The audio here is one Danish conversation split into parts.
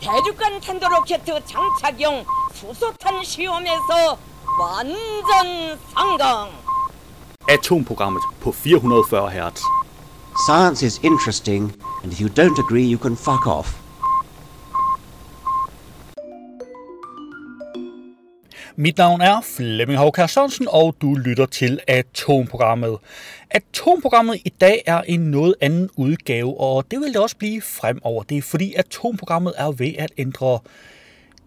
대륙간 탄도로켓 장착용 수소탄 시험에서 완전 성공. Atomprogrammet på 440 Hz. Science is interesting, and if you don't agree, you can fuck off. Mit navn er Flemming Havkær Sørensen, og du lytter til Atomprogrammet. Atomprogrammet i dag er en noget anden udgave, og det vil det også blive fremover. Det er fordi Atomprogrammet er ved at ændre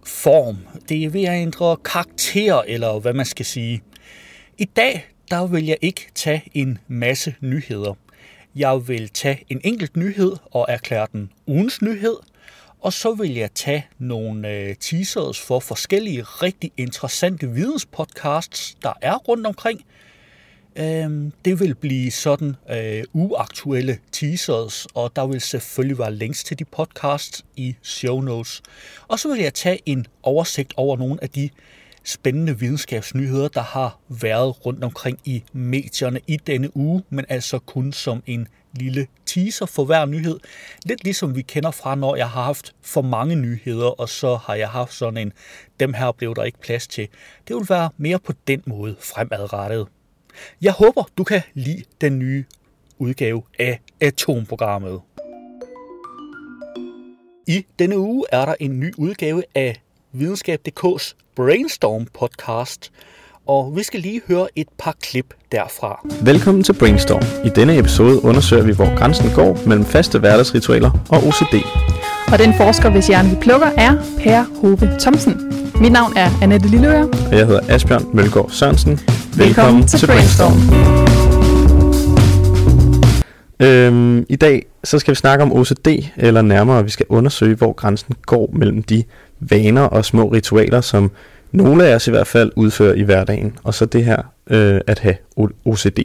form. Det er ved at ændre karakter, eller hvad man skal sige. I dag, der vil jeg ikke tage en masse nyheder. Jeg vil tage en enkelt nyhed og erklære den ugens nyhed – og så vil jeg tage nogle øh, teasers for forskellige rigtig interessante videnspodcasts, der er rundt omkring. Øhm, det vil blive sådan øh, uaktuelle teasers, og der vil selvfølgelig være links til de podcasts i show notes. Og så vil jeg tage en oversigt over nogle af de spændende videnskabsnyheder, der har været rundt omkring i medierne i denne uge, men altså kun som en lille teaser for hver nyhed. Lidt ligesom vi kender fra, når jeg har haft for mange nyheder, og så har jeg haft sådan en, dem her blev der ikke plads til. Det vil være mere på den måde fremadrettet. Jeg håber, du kan lide den nye udgave af Atomprogrammet. I denne uge er der en ny udgave af Videnskab.dk's Brainstorm podcast, og vi skal lige høre et par klip derfra. Velkommen til Brainstorm. I denne episode undersøger vi, hvor grænsen går mellem faste hverdagsritualer og OCD. Og den forsker, hvis hjernen vi plukker, er Per Hove Thomsen. Mit navn er Annette Lilleøre. Og jeg hedder Asbjørn Mølgaard Sørensen. Velkommen, Velkommen til, til Brainstorm. Øhm, I dag så skal vi snakke om OCD, eller nærmere, vi skal undersøge, hvor grænsen går mellem de vaner og små ritualer, som nogle af os i hvert fald udfører i hverdagen, og så det her øh, at have OCD.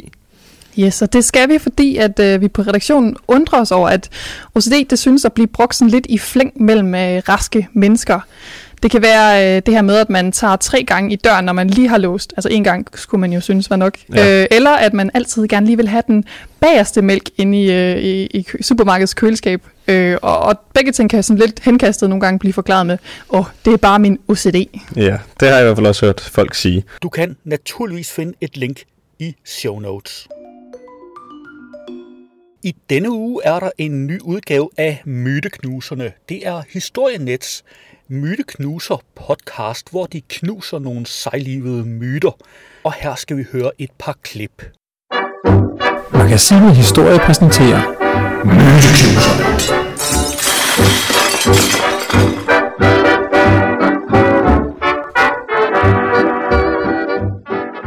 Yes, og det skal vi, fordi at øh, vi på redaktionen undrer os over, at OCD det synes at blive brugt sådan lidt i flæng mellem øh, raske mennesker. Det kan være øh, det her med, at man tager tre gange i døren, når man lige har låst. Altså en gang skulle man jo synes var nok. Ja. Øh, eller at man altid gerne lige vil have den bagerste mælk inde i, øh, i, i supermarkedets køleskab. Øh, og, og begge ting kan sådan lidt henkastet nogle gange blive forklaret med, åh, oh, det er bare min OCD. Ja, det har jeg i hvert fald også hørt folk sige. Du kan naturligvis finde et link i show notes. I denne uge er der en ny udgave af Myteknuserne. Det er Historienets Myteknuser podcast, hvor de knuser nogle sejlivede myter. Og her skal vi høre et par klip. Magasinet Historie præsenterer Myteknuserne.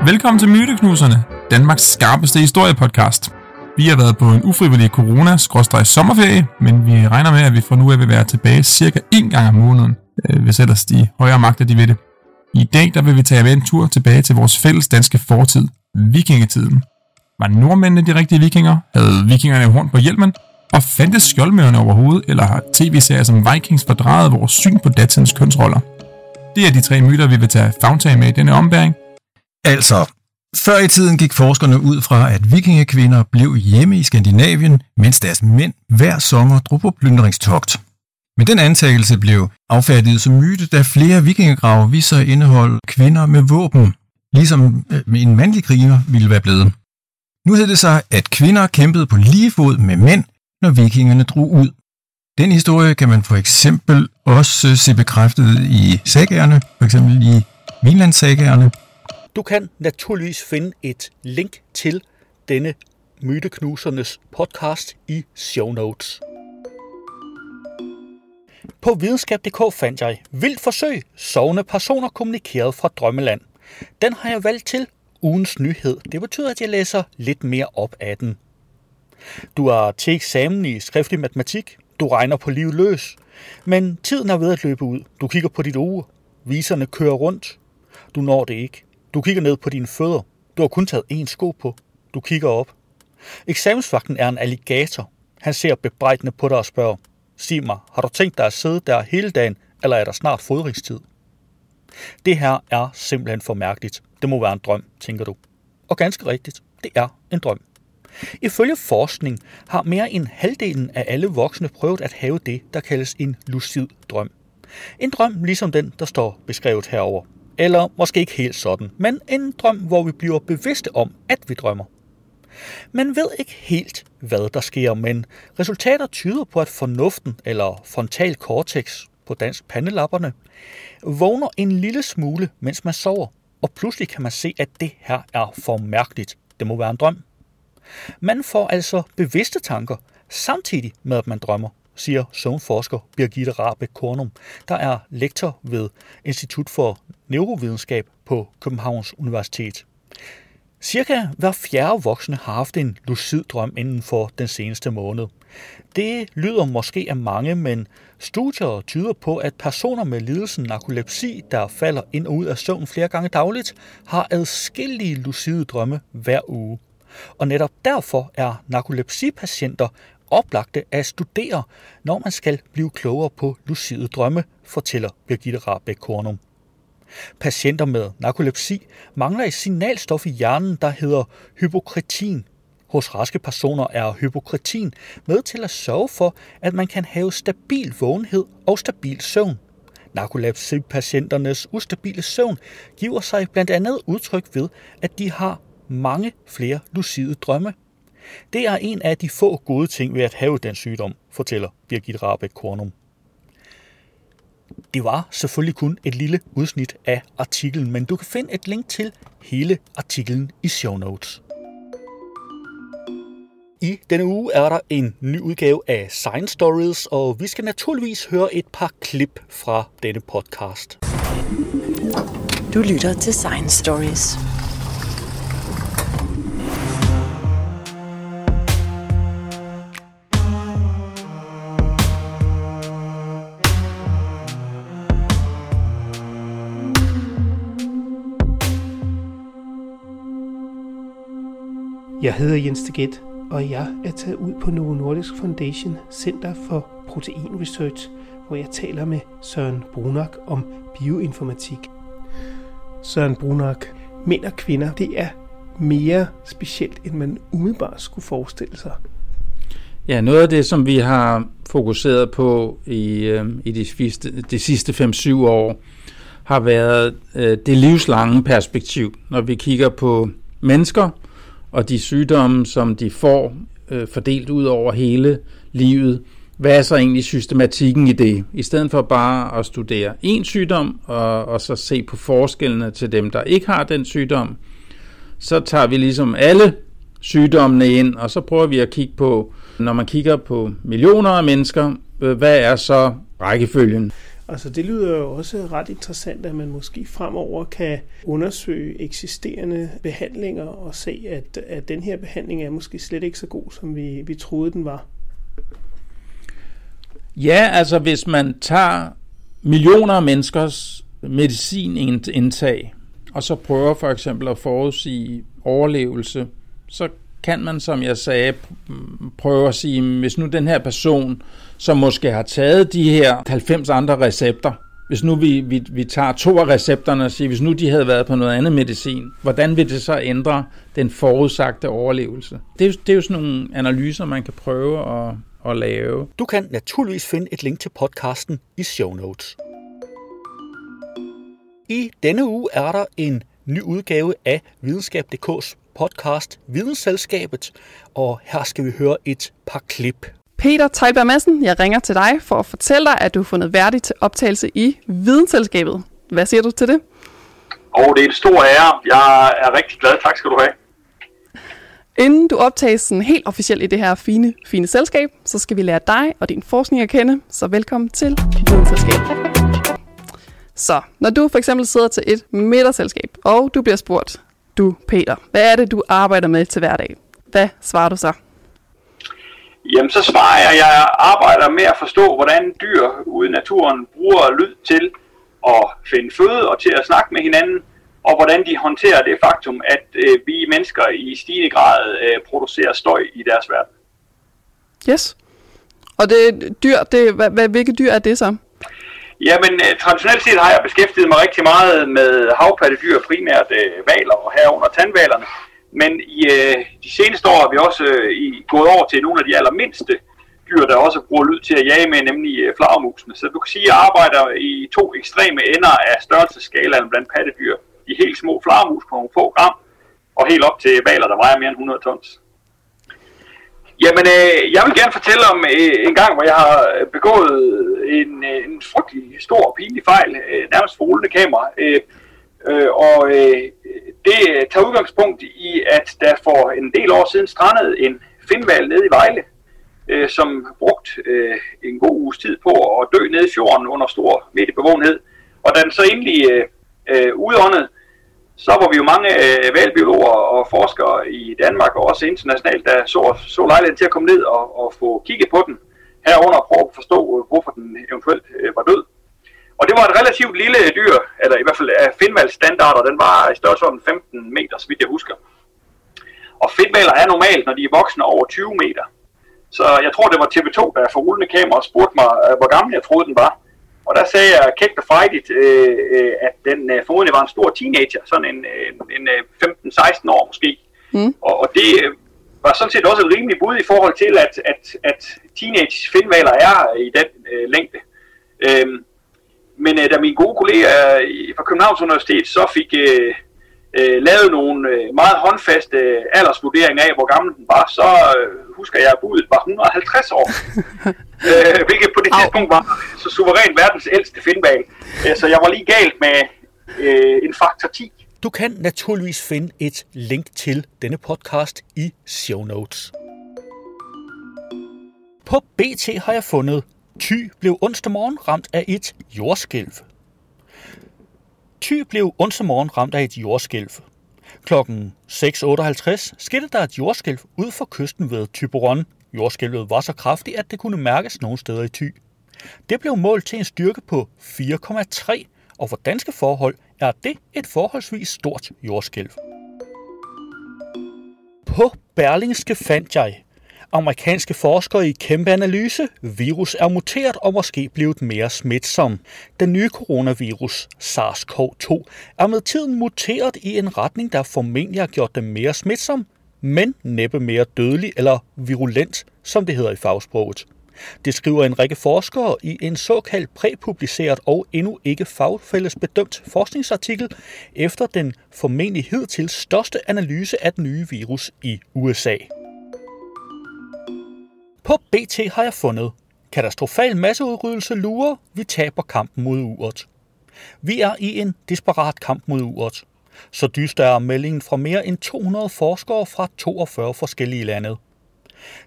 Velkommen til Myteknuserne, Danmarks skarpeste historiepodcast. Vi har været på en ufrivillig corona-sommerferie, men vi regner med, at vi fra nu af vil være tilbage cirka en gang om måneden, øh, hvis ellers de højere magter de ved det. I dag der vil vi tage med en tur tilbage til vores fælles danske fortid, vikingetiden. Var nordmændene de rigtige vikinger? Havde vikingerne horn på hjelmen? Og fandtes skjoldmøerne overhovedet, eller har tv-serier som Vikings fordrejet vores syn på datidens kønsroller? Det er de tre myter, vi vil tage fagtag med i denne ombæring. Altså, før i tiden gik forskerne ud fra, at vikingekvinder blev hjemme i Skandinavien, mens deres mænd hver sommer drog på plyndringstogt. Men den antagelse blev affærdiget som myte, da flere vikingegrave viser at indeholde kvinder med våben, ligesom øh, en mandlig kriger ville være blevet. Nu hed det sig, at kvinder kæmpede på lige fod med mænd, når vikingerne drog ud. Den historie kan man for eksempel også se bekræftet i sagerne, for eksempel i Vinlandssagerne, du kan naturligvis finde et link til denne Myteknusernes podcast i show notes. På videnskab.dk fandt jeg Vildt forsøg, sovende personer kommunikeret fra Drømmeland. Den har jeg valgt til ugens nyhed. Det betyder, at jeg læser lidt mere op af den. Du er til eksamen i skriftlig matematik. Du regner på livet løs. Men tiden er ved at løbe ud. Du kigger på dit uge. Viserne kører rundt. Du når det ikke. Du kigger ned på dine fødder. Du har kun taget én sko på. Du kigger op. Eksamensvagten er en alligator. Han ser bebrejdende på dig og spørger, sig mig, har du tænkt dig at sidde der hele dagen, eller er der snart fodringstid? Det her er simpelthen for mærkeligt. Det må være en drøm, tænker du. Og ganske rigtigt, det er en drøm. Ifølge forskning har mere end halvdelen af alle voksne prøvet at have det, der kaldes en lucid drøm. En drøm ligesom den, der står beskrevet herover. Eller måske ikke helt sådan, men en drøm, hvor vi bliver bevidste om, at vi drømmer. Man ved ikke helt, hvad der sker, men resultater tyder på, at fornuften, eller frontal cortex på dansk pandelapperne, vågner en lille smule, mens man sover, og pludselig kan man se, at det her er for mærkeligt. Det må være en drøm. Man får altså bevidste tanker, samtidig med at man drømmer, siger søvnforsker Birgitte Rabe Kornum, der er lektor ved Institut for Neurovidenskab på Københavns Universitet. Cirka hver fjerde voksne har haft en lucid drøm inden for den seneste måned. Det lyder måske af mange, men studier tyder på, at personer med lidelsen narkolepsi, der falder ind og ud af søvn flere gange dagligt, har adskillige lucide drømme hver uge. Og netop derfor er narkolepsipatienter oplagte at studere, når man skal blive klogere på lucide drømme, fortæller Birgitte Rabeck Kornum. Patienter med narkolepsi mangler et signalstof i hjernen, der hedder hypokretin. Hos raske personer er hypokretin med til at sørge for, at man kan have stabil vågenhed og stabil søvn. Narkolepsi-patienternes ustabile søvn giver sig blandt andet udtryk ved, at de har mange flere lucide drømme. Det er en af de få gode ting ved at have den sygdom, fortæller Birgit Rabeck Kornum. Det var selvfølgelig kun et lille udsnit af artiklen, men du kan finde et link til hele artiklen i show notes. I denne uge er der en ny udgave af Science Stories, og vi skal naturligvis høre et par klip fra denne podcast. Du lytter til Science Stories. Jeg hedder Jens Teget, og jeg er taget ud på Novo Nordisk Foundation Center for Protein Research, hvor jeg taler med Søren Brunak om bioinformatik. Søren Brunak, mænd og kvinder, det er mere specielt, end man umiddelbart skulle forestille sig. Ja, noget af det, som vi har fokuseret på i, øh, i de, sidste, de sidste 5-7 år, har været øh, det livslange perspektiv, når vi kigger på mennesker og de sygdomme, som de får øh, fordelt ud over hele livet. Hvad er så egentlig systematikken i det? I stedet for bare at studere en sygdom og, og så se på forskellene til dem, der ikke har den sygdom, så tager vi ligesom alle sygdommene ind, og så prøver vi at kigge på, når man kigger på millioner af mennesker, øh, hvad er så rækkefølgen? Altså det lyder jo også ret interessant, at man måske fremover kan undersøge eksisterende behandlinger og se, at, at den her behandling er måske slet ikke så god, som vi, vi troede den var. Ja, altså hvis man tager millioner af menneskers medicinindtag, og så prøver for eksempel at forudsige overlevelse, så kan man, som jeg sagde, prøve at sige, hvis nu den her person, som måske har taget de her 90 andre recepter, hvis nu vi, vi, vi tager to af recepterne og siger, hvis nu de havde været på noget andet medicin, hvordan vil det så ændre den forudsagte overlevelse? Det er, det er jo sådan nogle analyser, man kan prøve at, at lave. Du kan naturligvis finde et link til podcasten i show notes. I denne uge er der en ny udgave af videnskab.dk's podcast Vidensselskabet, og her skal vi høre et par klip. Peter Tejberg Madsen, jeg ringer til dig for at fortælle dig, at du har fundet værdig til optagelse i Vidensselskabet. Hvad siger du til det? Og det er en stor ære. Jeg er rigtig glad. Tak skal du have. Inden du optages sådan helt officielt i det her fine, fine selskab, så skal vi lære dig og din forskning at kende. Så velkommen til Vidensselskabet. Så, når du for eksempel sidder til et middagsselskab, og du bliver spurgt, du Peter, hvad er det, du arbejder med til hverdag? Hvad svarer du så? Jamen, så svarer jeg, at jeg arbejder med at forstå, hvordan dyr ude i naturen bruger lyd til at finde føde og til at snakke med hinanden, og hvordan de håndterer det faktum, at øh, vi mennesker i stigende grad øh, producerer støj i deres verden. Yes. Og det dyr, det, hvad, hvad, hvilke dyr er det så? Jamen, øh, traditionelt set har jeg beskæftiget mig rigtig meget med havpattedyr, primært øh, valer og herunder tandvalerne. Men i øh, de seneste år har vi også øh, i, gået over til nogle af de allermindste dyr, der også bruger lyd til at jage med, nemlig øh, flagermusene. Så du kan sige, at jeg arbejder i to ekstreme ender af størrelsesskalaen blandt pattedyr. De helt små flagermus på nogle få gram, og helt op til valer, der vejer mere end 100 tons. Jamen, øh, jeg vil gerne fortælle om øh, en gang, hvor jeg har øh, begået en, øh, en frygtelig stor og pinlig fejl, øh, nærmest for rullende kamera. Øh, øh, og øh, det øh, tager udgangspunkt i, at der for en del år siden strandede en finval nede i Vejle, øh, som brugt øh, en god uges tid på at dø nede i fjorden under stor mediebevågenhed. Og da den så endelig øh, øh, udåndede, så var vi jo mange øh, og forskere i Danmark og også internationalt, der så, så lejligheden til at komme ned og, og få kigget på den, herunder prøve at forstå, hvorfor den eventuelt øh, var død. Og det var et relativt lille dyr, eller i hvert fald af finvalgsstandarder, den var i størrelse 15 meter, så vidt jeg husker. Og fedtvaler er normalt, når de er voksne, over 20 meter. Så jeg tror, det var TV2, der for rullende kamera spurgte mig, øh, hvor gammel jeg troede, den var. Og der sagde jeg kægt og frejdigt, øh, øh, at den øh, formodentlig var en stor teenager, sådan en, øh, en øh, 15-16 år måske. Mm. Og, og det øh, var sådan set også et rimeligt bud i forhold til, at, at, at teenage finvaler er i den øh, længde. Øhm, men øh, da mine gode kolleger fra Københavns Universitet så fik øh, øh, lavet nogle øh, meget håndfaste øh, aldersvurderinger af, hvor gammel den var, så øh, husker jeg, at budet var 150 år. øh, hvilket på det tidspunkt var så suverænt verdens ældste finval. Øh, så jeg var lige galt med øh, en faktor 10. Du kan naturligvis finde et link til denne podcast i show notes. På BT har jeg fundet, Ty blev onsdag morgen ramt af et jordskælv. Ty blev onsdag morgen ramt af et jordskælv. Klokken 6.58 skete der et jordskælv ud for kysten ved Typeron. Jordskælvet var så kraftigt, at det kunne mærkes nogle steder i Ty. Det blev målt til en styrke på 4,3, og for danske forhold er det et forholdsvis stort jordskælv. På Berlingske fandt jeg, Amerikanske forskere i kæmpe analyse. Virus er muteret og måske blevet mere smitsom. Den nye coronavirus, SARS-CoV-2, er med tiden muteret i en retning, der formentlig har gjort den mere smitsom, men næppe mere dødelig eller virulent, som det hedder i fagsproget. Det skriver en række forskere i en såkaldt præpubliceret og endnu ikke fagfælles bedømt forskningsartikel efter den formentlig hidtil største analyse af den nye virus i USA. På BT har jeg fundet katastrofal masseudryddelse lurer, vi taber kampen mod uret. Vi er i en desperat kamp mod uret. Så dyster er meldingen fra mere end 200 forskere fra 42 forskellige lande.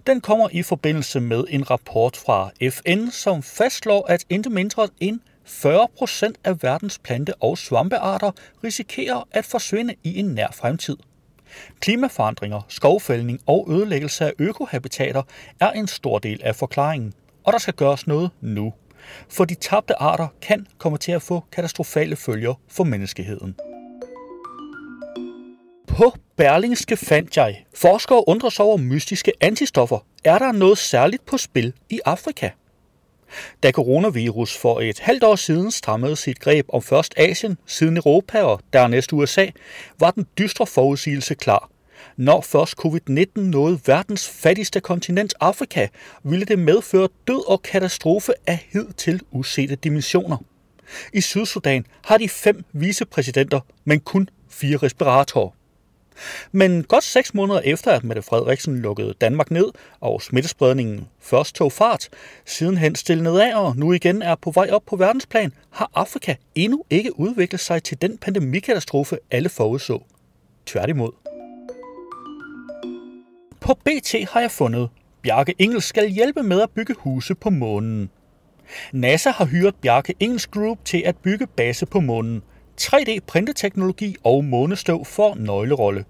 Den kommer i forbindelse med en rapport fra FN, som fastslår, at intet mindre end 40 procent af verdens plante- og svampearter risikerer at forsvinde i en nær fremtid. Klimaforandringer, skovfældning og ødelæggelse af økohabitater er en stor del af forklaringen, og der skal gøres noget nu. For de tabte arter kan komme til at få katastrofale følger for menneskeheden. På Berlingske fandt jeg, forskere undrer sig over mystiske antistoffer. Er der noget særligt på spil i Afrika? Da coronavirus for et halvt år siden strammede sit greb om først Asien, siden Europa og dernæst USA, var den dystre forudsigelse klar. Når først covid-19 nåede verdens fattigste kontinent Afrika, ville det medføre død og katastrofe af hidtil usete dimensioner. I Sydsudan har de fem vicepræsidenter, men kun fire respiratorer. Men godt seks måneder efter, at Mette Frederiksen lukkede Danmark ned, og smittespredningen først tog fart, sidenhen stillede af og nu igen er på vej op på verdensplan, har Afrika endnu ikke udviklet sig til den pandemikatastrofe, alle forudså. Tværtimod. På BT har jeg fundet, Bjarke Engels skal hjælpe med at bygge huse på månen. NASA har hyret Bjarke Engels Group til at bygge base på månen – 3D-printeteknologi og månestøv for nøglerolle.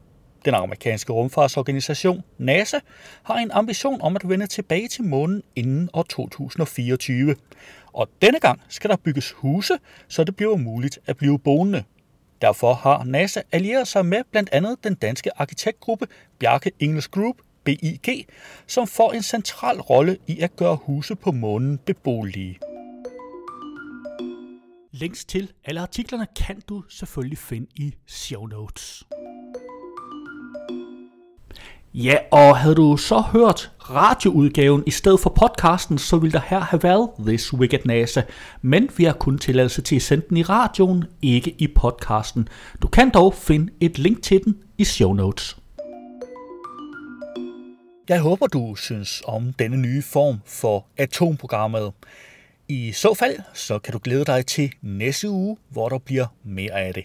Den amerikanske rumfartsorganisation NASA har en ambition om at vende tilbage til månen inden år 2024. Og denne gang skal der bygges huse, så det bliver muligt at blive boende. Derfor har NASA allieret sig med blandt andet den danske arkitektgruppe Bjarke Ingels Group, BIG, som får en central rolle i at gøre huse på månen beboelige. Links til alle artiklerne kan du selvfølgelig finde i show notes. Ja, og havde du så hørt radioudgaven i stedet for podcasten, så ville der her have været This Wicked NASA. Men vi har kun tilladelse til at sende den i radioen, ikke i podcasten. Du kan dog finde et link til den i show notes. Jeg håber, du synes om denne nye form for atomprogrammet. I så fald, så kan du glæde dig til næste uge, hvor der bliver mere af det.